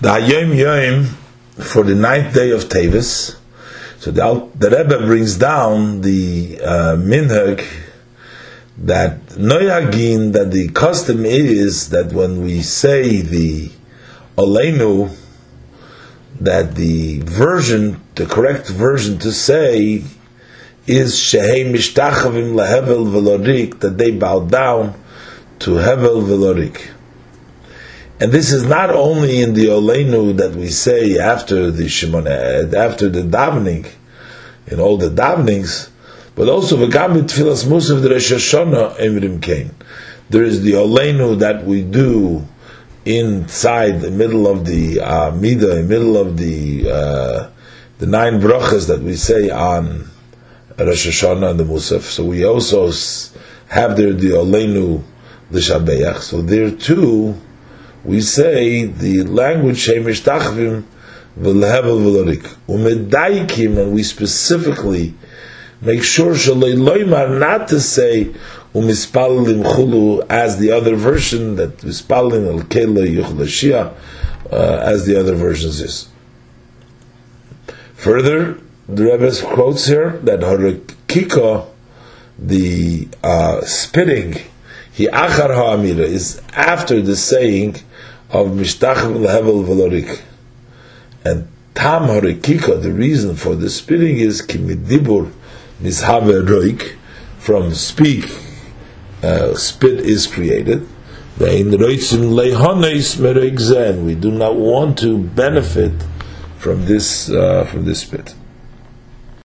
The Hayom Yom for the ninth day of Tevis. So the, the Rebbe brings down the uh, minhag that noyagin that the custom is that when we say the olenu that the version the correct version to say is shehei mishtachavim lehevel velorik that they bow down to hevel velorik and this is not only in the olenu that we say after the shimon after the davening in all the davenings but also v'gam tfilas musaf the Rosh Hashanah emrim kain. There is the olenu that we do inside the middle of the uh, the middle of the uh, the nine brachas that we say on Rosh Hashanah and the Musaf. So we also have there the olenu the shabeach. So there too we say the language shemish tachvim v'lehevel v'lorik umedaikim, and we specifically make sure shalei loymar not to say umispalim chulu as the other version that mispalim al kela yuchlashia uh, as the other versions is. Further, the Rebbe quotes here that harakika, the uh, spitting, he achar ha'amira is after the saying of mishtachim lehevel velorik, and tam harakika, the reason for the spitting is kimidibur nishave roik, from speak, uh, spit is created. We do not want to benefit from this uh, from this spit.